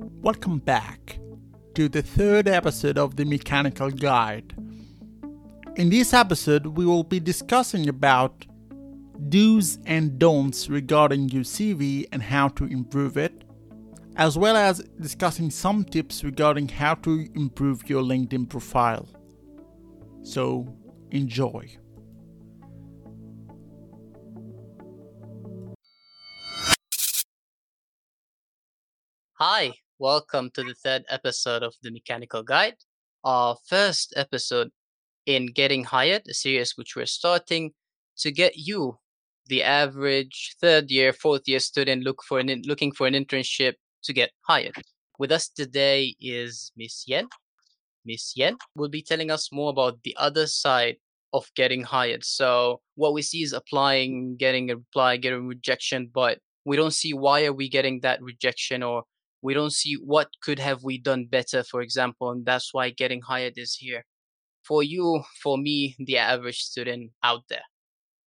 Welcome back to the third episode of the Mechanical Guide. In this episode, we will be discussing about do's and don'ts regarding your CV and how to improve it, as well as discussing some tips regarding how to improve your LinkedIn profile. So, enjoy. Hi, welcome to the third episode of the Mechanical Guide, our first episode in Getting Hired, a series which we're starting to get you, the average third year, fourth year student, look for an in, looking for an internship to get hired. With us today is Miss Yen. Miss Yen will be telling us more about the other side of getting hired. So what we see is applying, getting a reply, getting rejection, but we don't see why are we getting that rejection or we don't see what could have we done better for example and that's why getting hired is here. For you for me the average student out there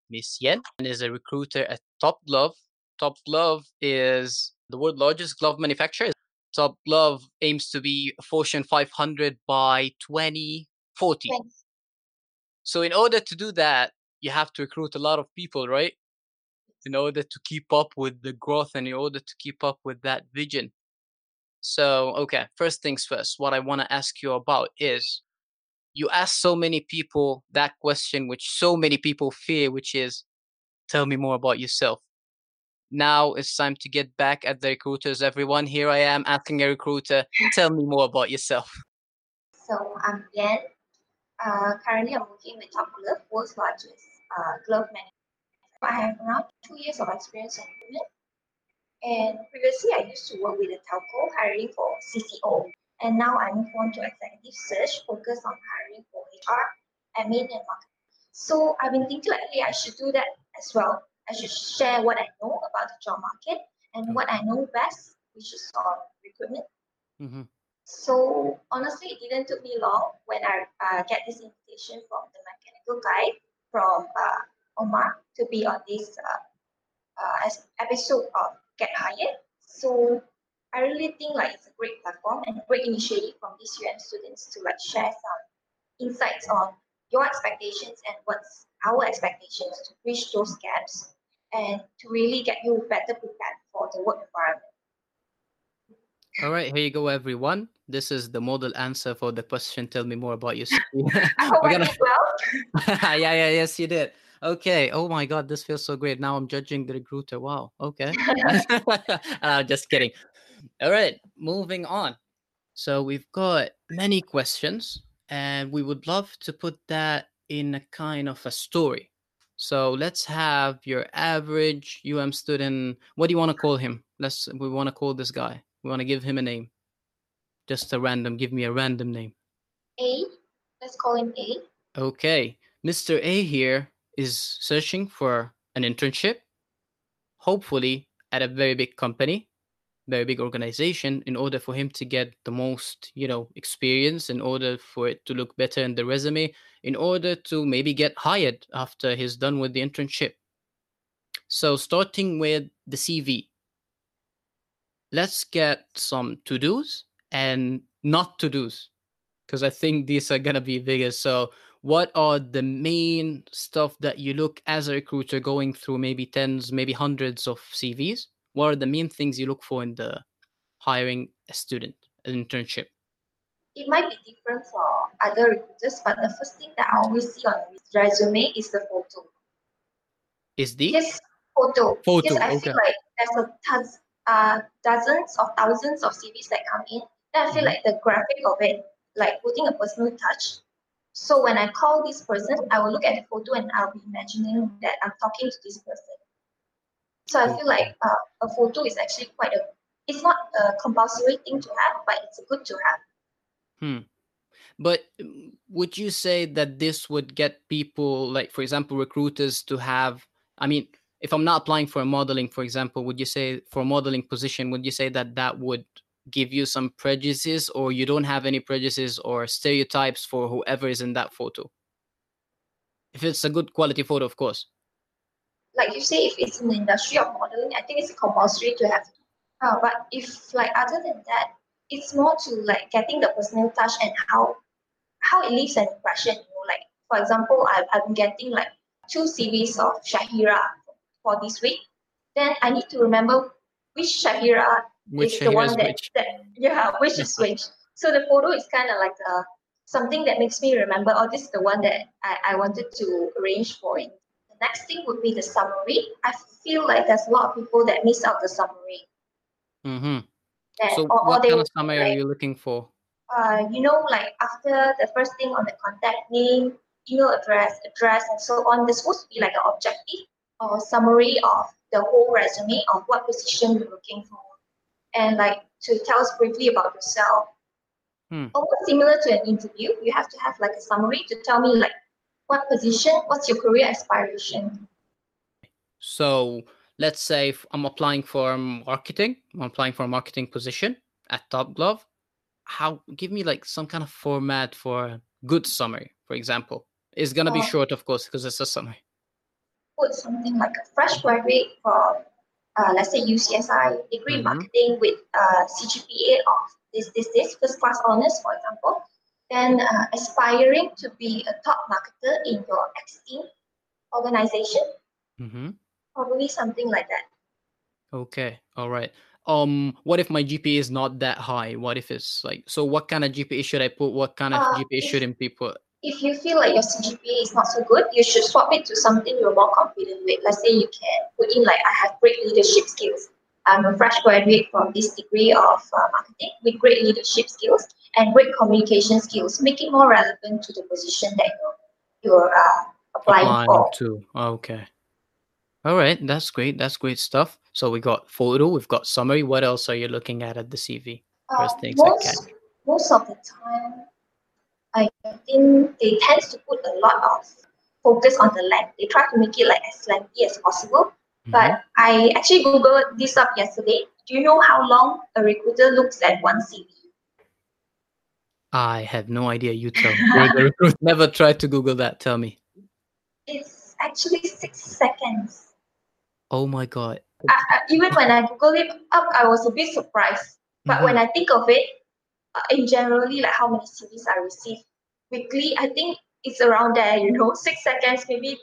miss yen is a recruiter at top glove. Top glove is the world's largest glove manufacturer. Top glove aims to be fortune 500 by 2040 so in order to do that you have to recruit a lot of people right? In order to keep up with the growth and in order to keep up with that vision so, okay, first things first, what I want to ask you about is you ask so many people that question, which so many people fear, which is tell me more about yourself. Now it's time to get back at the recruiters. Everyone, here I am asking a recruiter, tell me more about yourself. So, I'm Yen. Uh, currently, I'm working with Top Glove, world's largest uh, glove manufacturer. I have around two years of experience in recruitment and previously, I used to work with a telco hiring for CCO. And now I move on to executive search, focus on hiring for HR, admin, and marketing. So I've been thinking hey, I should do that as well. I should share what I know about the job market and what I know best, which is on recruitment. Mm-hmm. So honestly, it didn't took me long when I uh, get this invitation from the Mechanical Guide from uh, Omar to be on this uh, uh, episode of get hired. So I really think like it's a great platform and a great initiative from these UM students to like share some insights on your expectations and what's our expectations to bridge those gaps and to really get you better prepared for the work environment. All right, here you go, everyone. This is the model answer for the question. Tell me more about yourself. We're gonna... well. yeah, yeah, yes, you did. Okay. Oh my God, this feels so great. Now I'm judging the recruiter. Wow. Okay. uh, just kidding. All right, moving on. So we've got many questions, and we would love to put that in a kind of a story. So let's have your average UM student. What do you want to call him? Let's. We want to call this guy. We want to give him a name. Just a random. Give me a random name. A. Let's call him A. Okay, Mr. A here is searching for an internship, hopefully at a very big company, very big organization, in order for him to get the most, you know, experience, in order for it to look better in the resume, in order to maybe get hired after he's done with the internship. So, starting with the CV, let's get some to dos and not to dos, because I think these are to be bigger. So, what are the main stuff that you look as a recruiter going through maybe tens maybe hundreds of cvs what are the main things you look for in the hiring a student an internship? It might be different for other recruiters but the first thing that i always see on his resume is the photo. Is the? Yes photo. Photo because i okay. feel like there's a tons uh dozens of thousands of cvs that come in. Then i feel mm-hmm. like the graphic of it like putting a personal touch so when I call this person, I will look at the photo and I'll be imagining that I'm talking to this person. So I feel like uh, a photo is actually quite a, it's not a compulsory thing to have, but it's good to have. Hmm. But mm, would you say that this would get people, like, for example, recruiters to have, I mean, if I'm not applying for a modeling, for example, would you say for a modeling position, would you say that that would give you some prejudices or you don't have any prejudices or stereotypes for whoever is in that photo if it's a good quality photo of course like you say if it's in the industry of modeling i think it's compulsory to have uh, but if like other than that it's more to like getting the personal touch and how how it leaves an impression. You know, like for example, I've been getting like two series of Shahira for this week. Then I need to remember which Shahira Which is the one that, which? that yeah, which is which. So the photo is kind of like a something that makes me remember, oh, this is the one that I, I wanted to arrange for it. The next thing would be the summary. I feel like there's a lot of people that miss out the summary. Mm-hmm. That, So or, or what they kind of summary are you looking for? uh, you know, like after the first thing on the contact name, email address, address, and so on, there's supposed to be like an objective or summary of the whole resume of what position you're looking for. And like to tell us briefly about yourself. Hmm. Almost similar to an interview, you have to have like a summary to tell me like what position, what's your career aspiration. So let's say if I'm applying for marketing, I'm applying for a marketing position at Top Glove. How give me like some kind of format for a good summary, for example. It's gonna be Oh. short, of course, because it's a summary. Put something like a fresh graduate from, uh, let's say UCSI degree Mhm. marketing with uh, CGPA of this, this, this, first class honors, for example. Then uh, aspiring to be a top marketer in your existing organization, Mm-hmm. probably something like that. Okay, all right. Um, what if my GPA is not that high? What if it's like so? What kind of GPA should I put? What kind of Uh, GPA shouldn't be put? If you feel like your CGPA is not so good, you should swap it to something you're more confident with. Let's say you can put in like, I have great leadership skills. I'm a fresh graduate from this degree of uh, marketing with great leadership skills and great communication skills. Make it more relevant to the position that you're, you're uh, applying, Applying for. to. Okay. All right, that's great. That's great stuff. So we got photo, we've got summary. What else are you looking at at the CV? First Uh, things most, most of the time, I think they tend to put a lot of focus on the length. They try to make it like as lengthy as possible. Mhm. But I actually googled this up yesterday. Do you know how long a recruiter looks at one CV? I have no idea. You tell me. You're the recruit. Never tried to Google that. Tell me. It's actually six seconds. Oh my god. I, I, even when I googled it up, I was a bit surprised. But Mm-hmm. when I think of it, uh, in generally, like how many CVs I receive weekly, I think it's around there. You know, six seconds, maybe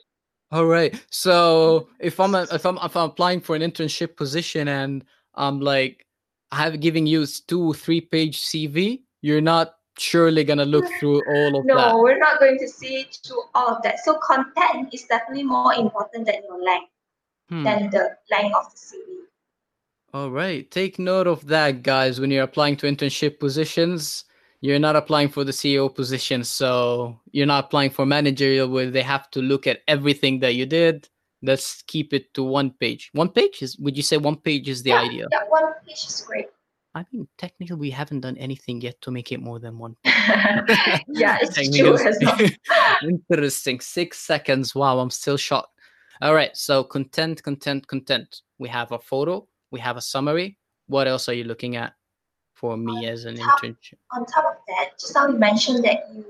All right. So if I'm a, if I'm if I'm applying for an internship position and I'm like I have giving you two three page CV, you're not surely gonna look through all of No, that. we're not going to see through all of that. So content is definitely more important than your length, Hmm. than the length of the CV. All right. Take note of that, guys. When you're applying to internship positions, you're not applying for the CEO position. So you're not applying for managerial where they have to look at everything that you did. Let's keep it to one page. One page is would you say one page is the yeah, idea? Yeah, one page is great. I mean, technically we haven't done anything yet to make it more than one yeah, it's Technically true as well. Interesting. Six seconds. Wow, I'm still shocked. All right. So content, content, content. We have a photo. We have a summary. What else are you looking at for me as an top- internship? On top of that, just now you mentioned that you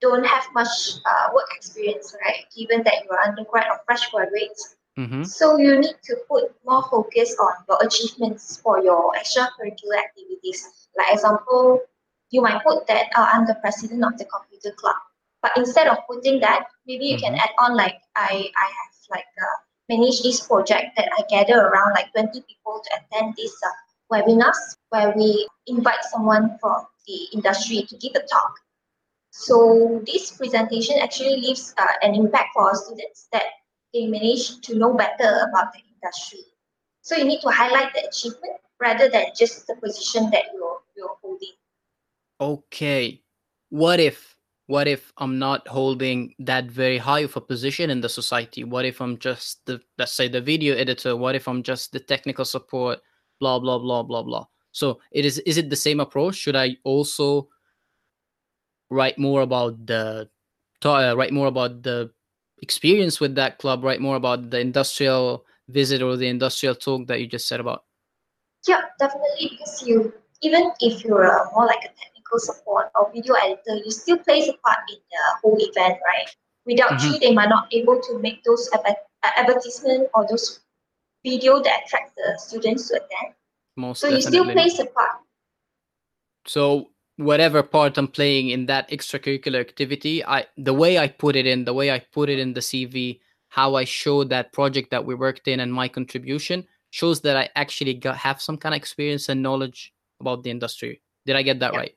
don't have much uh, work experience, right? Given that you are undergrad or fresh graduates. Mm-hmm. So you need to put more focus on your achievements for your extracurricular activities. Like example, you might put that uh, I'm the president of the computer club. But instead of putting that, maybe you can Mhm. add on like I, I have like uh, managed this project that I gather around like 20 people to attend this uh, webinars where we invite someone from the industry to give a talk. So this presentation actually leaves uh, an impact for our students that they manage to know better about the industry. So you need to highlight the achievement rather than just the position that you're you're holding. Okay. What if what if I'm not holding that very high of a position in the society? What if I'm just the let's say the video editor? What if I'm just the technical support? Blah blah blah blah blah. So it is is it the same approach? Should I also write more about the uh, write more about the experience with that club, write more about the industrial visit or the industrial talk that you just said about? Yeah, definitely because you even if you're uh, more like a technical support or video editor, you still plays a part in the whole event, right? Without Mhm. you, they might not able to make those uh, advertisement or those video that attract the students to attend. Most So you still definitely. plays a part. So whatever part I'm playing in that extracurricular activity, I the way I put it in, the way I put it in the CV, how I show that project that we worked in and my contribution shows that I actually got have some kind of experience and knowledge about the industry. Did I get that Yeah. right?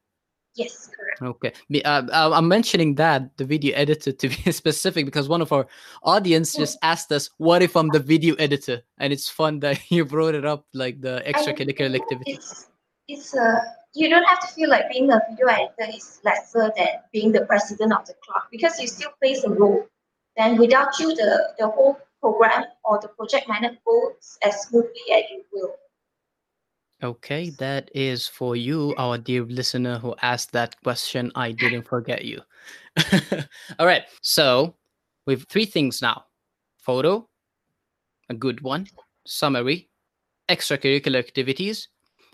Yes, correct. Okay. Uh, uh, I'm mentioning that the video editor to be specific because one of our audience just asked us, "What if I'm the video editor?" And it's fun that you brought it up, like the extracurricular activities. It's it's a you don't have to feel like being a video editor is lesser than being the president of the club because you still plays a role. Then without you, the the whole program or the project might not go as smoothly as you will. Okay, that is for you, our dear listener who asked that question. I didn't forget you. All right, so we've three things now: photo, a good one, summary, extracurricular activities.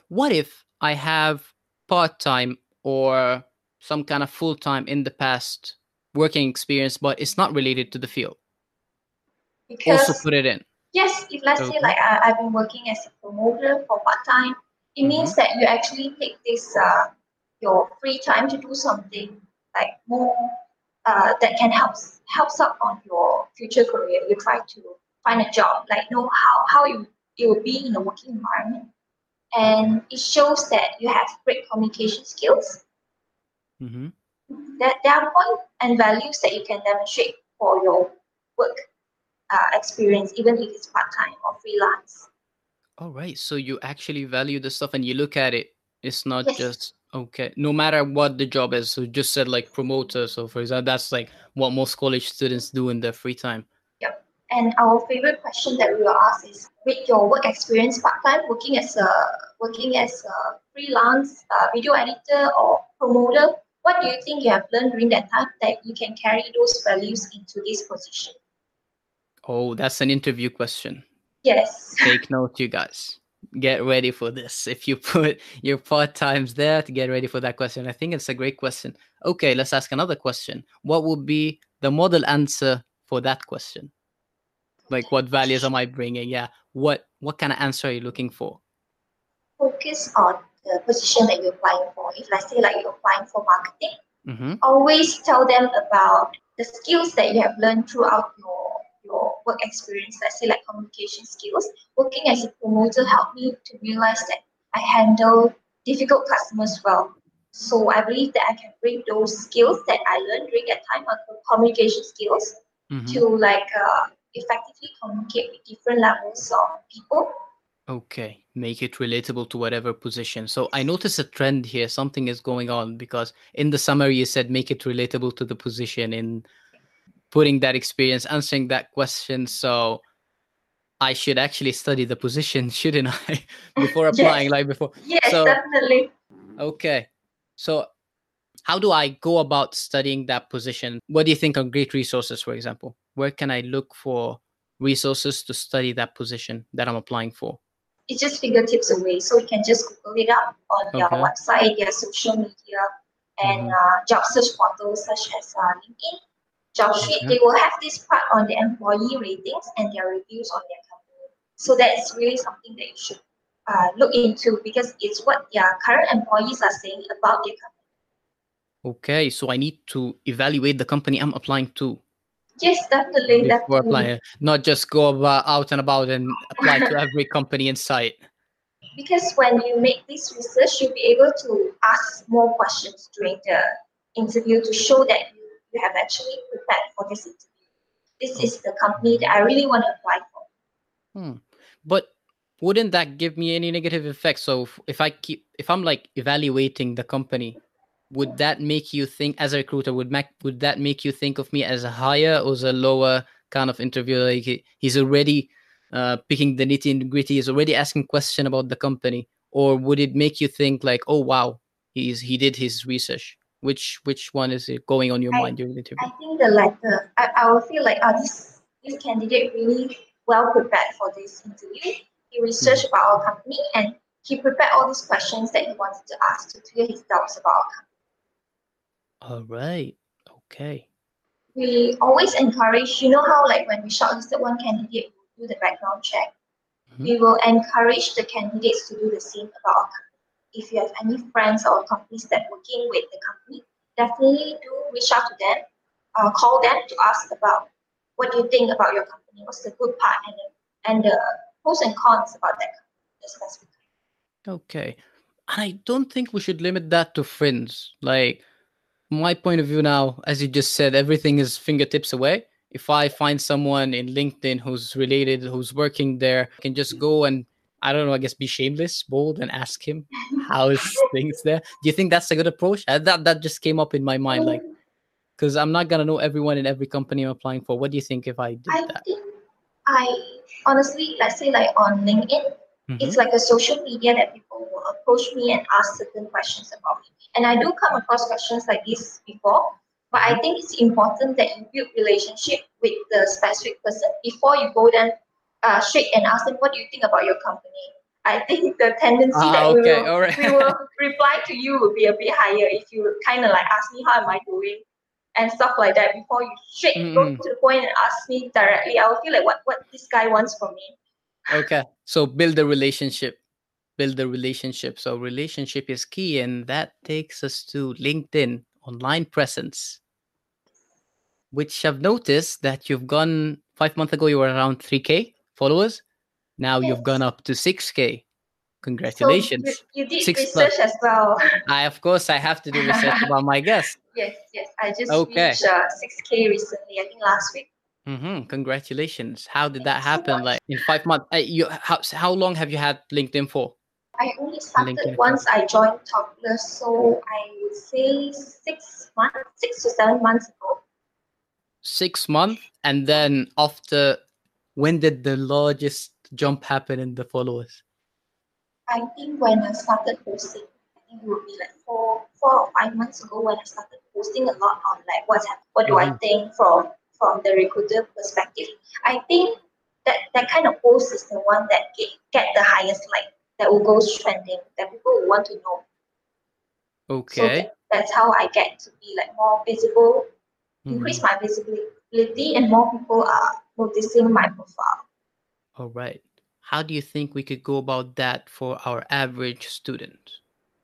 What if I have part time or some kind of full time in the past working experience, but it's not related to the field? Because Also put it in. Yes, if let's Okay. say like I, I've been working as a promoter for part time, it means that you actually take this uh your free time to do something like more uh that can help helps out on your future career. You try to find a job, like know how how you it will be in a working environment. And it shows that you have great communication skills. Mm-hmm. That there are points and values that you can demonstrate for your work uh, experience, even if it's part time or freelance. All right. So you actually value the stuff and you look at it. It's not Yes. just okay, no matter what the job is. So just said like promoter. So for example, that's like what most college students do in their free time. Yep. And our favorite question that we will ask is, with your work experience part time, working as a working as a freelance uh, video editor or promoter, what do you think you have learned during that time that you can carry those values into this position? Oh, that's an interview question. Yes. Take note, you guys. Get ready for this. If you put your part times there to get ready for that question, I think it's a great question. Okay, let's ask another question. What would be the model answer for that question? Like, what values am I bringing? Yeah. What what kind of answer are you looking for? Focus on the position that you're applying for. If let's say like you're applying for marketing, Mm-hmm. always tell them about the skills that you have learned throughout your your work experience. Let's say like communication skills. Working as a promoter helped me to realize that I handle difficult customers well. So I believe that I can bring those skills that I learned during that time, uh, communication skills, Mm-hmm. to like uh, effectively communicate with different levels of people. Okay, make it relatable to whatever position. So I notice a trend here. Something is going on because in the summary you said make it relatable to the position in putting that experience, answering that question. So I should actually study the position, shouldn't I? before Yes. applying, like before. Yes, So- definitely. Okay. So how do I go about studying that position? What do you think are great resources, for example? Where can I look for resources to study that position that I'm applying for? It's just fingertips away. So you can just Google it up on their Okay. website, their social media, and Mhm. uh, job search portals such as uh, LinkedIn, JobStreet. Okay. They will have this part on the employee ratings and their reviews on their company. So that is really something that you should uh, look into because it's what their current employees are saying about their company. Okay, so I need to evaluate the company I'm applying to Yes, definitely, before definitely. applying, not just go about, out and about and apply to every company in sight. Because when you make this research, you'll be able to ask more questions during the interview to show that you, have actually prepared for this interview. This is the company that I really want to apply for. Hmm. But wouldn't that give me any negative effects? So if, if I keep, if I'm like evaluating the company, would that make you think as a recruiter? Would make would that make you think of me as a higher or as a lower kind of interviewer? Like he- he's already uh, picking the nitty and gritty. He's already asking question about the company, or would it make you think like, oh wow, he's he did his research? Which which one is it going on your I- mind during the interview? I think the latter. I, I will feel like, oh, this, this candidate really well prepared for this interview. He researched about our company and he prepared all these questions that he wanted to ask to clear his doubts about our company. All right. Okay. we always encourage, you know how like when we shortlisted one candidate, we do the background check. Mhm. We will encourage the candidates to do the same about our company. If you have any friends or companies that working with the company, definitely do reach out to them, uh, call them to ask about what do you think about your company, what's the good part and the, and the pros and cons about that specific. Okay. And I don't think we should limit that to friends. Like my point of view now, as you just said, everything is fingertips away. If I find someone in LinkedIn who's related, who's working there, I can just go and I don't know, I guess be shameless, bold, and ask him how is things there. Do you think that's a good approach? That that just came up in my mind, like, because I'm not gonna know everyone in every company I'm applying for. What do you think if I did I that? I honestly, let's say like on LinkedIn, Mhm. it's like a social media that people will approach me and ask certain questions about me. And I do come across questions like this before, but I think it's important that you build relationship with the specific person before you go then uh, straight and ask them, what do you think about your company? I think the tendency Ah, that we, will, right. we will reply to you will be a bit higher if you kind of like ask me how am I doing and stuff like that before you straight go Mm-mm. to the point and ask me directly. I will feel like what, what this guy wants from me. Okay. So build a relationship. Build the relationship. So relationship is key, and that takes us to LinkedIn online presence. Which I've noticed that you've gone five months ago you were around 3k followers. Now you've gone up to 6k. So Congratulations. you, you did Six research as well. I of course I have to do research about my guest. yes, yes. I just Okay. reached uh, 6K recently, I think last week. hmm Congratulations. How did that Thank so happen? much. Like in five months? Uh, you how, how long have you had LinkedIn for? I only started LinkedIn account. once I joined Top Glove, so I would say six months, six to seven months ago. six months and then after when did the largest jump happen in the followers? I think when I started posting, I think it would be like four, four or five months ago when I started posting a lot on like what's what do I mm-hmm. think from from the recruiter perspective. I think that that kind of post is the one that get, get the highest like that will go trending that people will want to know. So okay. that, that's how I get to be like more visible, increase mm-hmm. my visibility, and more people are noticing my profile. all right. How do you think we could go about that for our average student?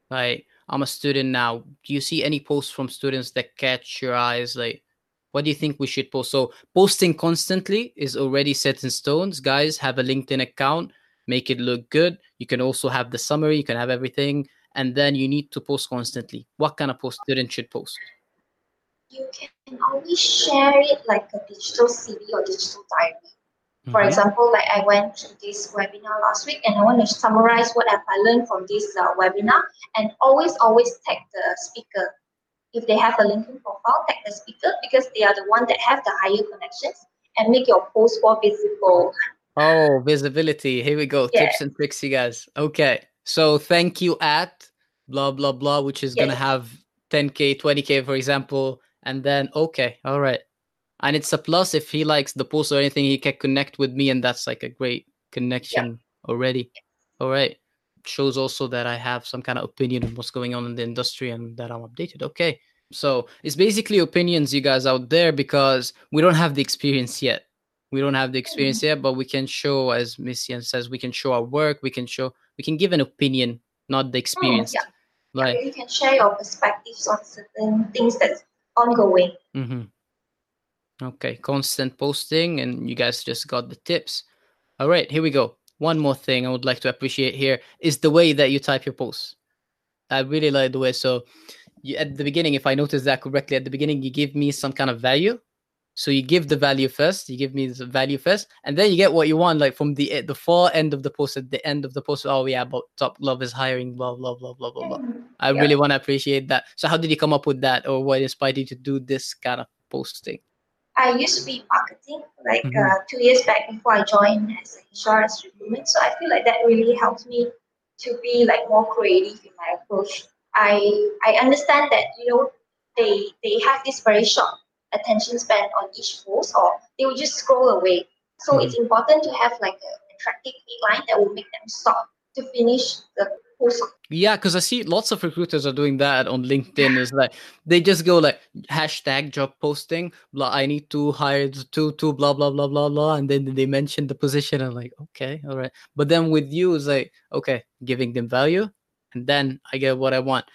Like i'm a student now. Do you see any posts from students that catch your eyes? Like what do you think we should post? So posting constantly is already set in stones. Guys have a linkedin account. Make it look good. You can also have the summary. You can have everything. And then you need to post constantly. What kind of post student should post You can always share it like a digital CV or digital diary. For Mhm. example, like I went to this webinar last week and I want to summarize what have I learned from this uh, webinar and always, always tag the speaker. If they have a LinkedIn profile, tag the speaker because they are the one that have the higher connections and make your post more visible. Oh, visibility. Here we go. Yeah. Tips and tricks, you guys. Okay. So thank you at blah blah blah, which is gonna have 10k, 20k, for example. And then okay, all right. And it's a plus if he likes the post or anything, he can connect with me, and that's like a great connection already. All right. Shows also that I have some kind of opinion of what's going on in the industry and that I'm updated. Okay. So it's basically opinions, you guys out there, because we don't have the experience yet we don't have the experience mm-hmm. yet but we can show as miss Yen says we can show our work we can show we can give an opinion not the mm, experience yeah. like You can share your perspectives on certain things that's ongoing. mhm. okay constant posting and you guys just got the tips all right here we go one more thing i would like to appreciate here is the way that you type your posts i really like the way so you, at the beginning if i noticed that correctly at the beginning you give me some kind of value so you give the value first you give me the value first and then you get what you want like from the the far end of the post at the end of the post oh yeah about Top Glove is hiring blah blah blah blah blah blah i Yeah. really want to appreciate that so how did you come up with that or what inspired you to do this kind of posting I used to be marketing like Mhm. uh, two years back before I joined as an insurance recruitment. So I feel like that really helped me to be like more creative in my approach. I I understand that you know they they have this very short attention span on each post, or they will just scroll away. So hmm. it's important to have like an attractive headline that will make them stop to finish the post. Yeah, because I see lots of recruiters are doing that on LinkedIn. Is like they just go like hashtag job posting, blah. I need to hire two, two, blah, blah, blah, blah, blah, and then they mention the position. I'm like, okay, all right. But then with you, it's like, okay, giving them value, and then I get what I want.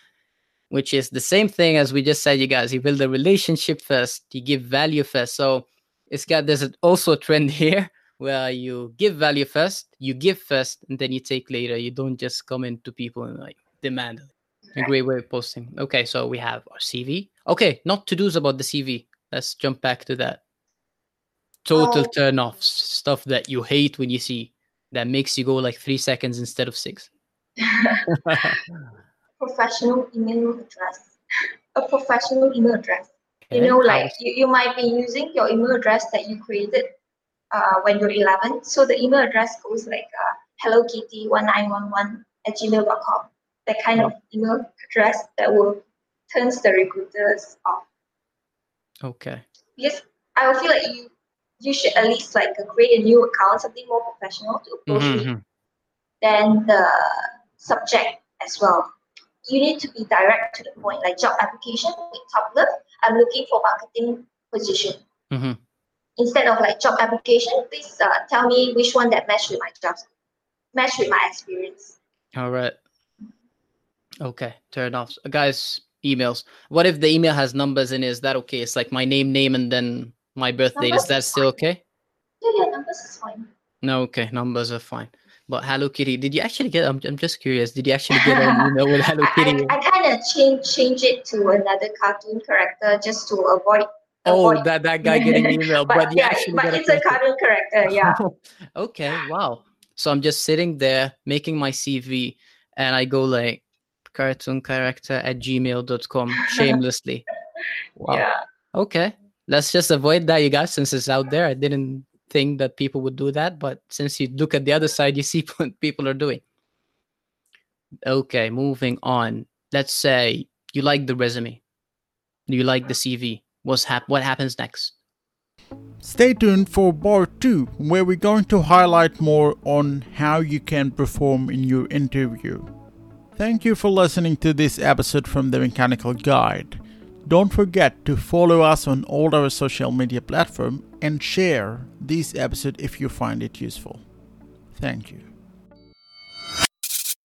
Which is the same thing as we just said, you guys. You build a relationship first, you give value first. So it's got there's also a trend here where you give value first, you give first, and then you take later. You don't just come into people and like demand. A great way of posting. Okay, so we have our CV. Okay, not to do's about the CV. Let's jump back to that. Total Oh. turn offs, stuff that you hate when you see that makes you go like three seconds instead of six. professional email address. A professional email address. You know, like you, you might be using your email address that you created uh, when you're 11. So the email address goes like uh, hello kitty 1911 at gmail.com. That kind of email address that will turns the recruiters off. okay. Because I will feel like you you should at least like create a new account, something more professional to approach Mhm, me mhm. then the subject as well. You need to be direct to the point, like job application with Top Glove. I'm looking for marketing position. Mhm. Instead of like job application, please uh, tell me which one that match with my job, match with my experience. All right. Okay, turn off. Guys, emails. What if the email has numbers in it? Is that okay? It's like my name, name, and then my birth date. Is Numbers that is still fine. okay? Yeah, yeah, numbers is fine. No, okay, numbers are fine. But Hello Kitty, did you actually get? I'm, I'm just curious. Did you actually get an email with Hello Kitty? I, I, I kind of change change it to another cartoon character just to avoid. oh, avoid that that guy getting email, but, but you yeah, but it's a cartoon- cartoon character. Yeah. okay, wow. So I'm just sitting there making my CV and I go like cartoon character at gmail.com shamelessly. Wow. Yeah. Okay. Let's just avoid that, you guys, since it's out there. I didn't think that people would do that, but since you look at the other side, you see what people are doing. Okay, moving on. Let's say you like the resume, you like the CV. What's hap- What happens next? Stay tuned for part 2, where we're going to highlight more on how you can perform in your interview. Thank you for listening to this episode from the Mechanical Guide. Don't forget to follow us on all our social media platforms and share this episode if you find it useful. Thank you.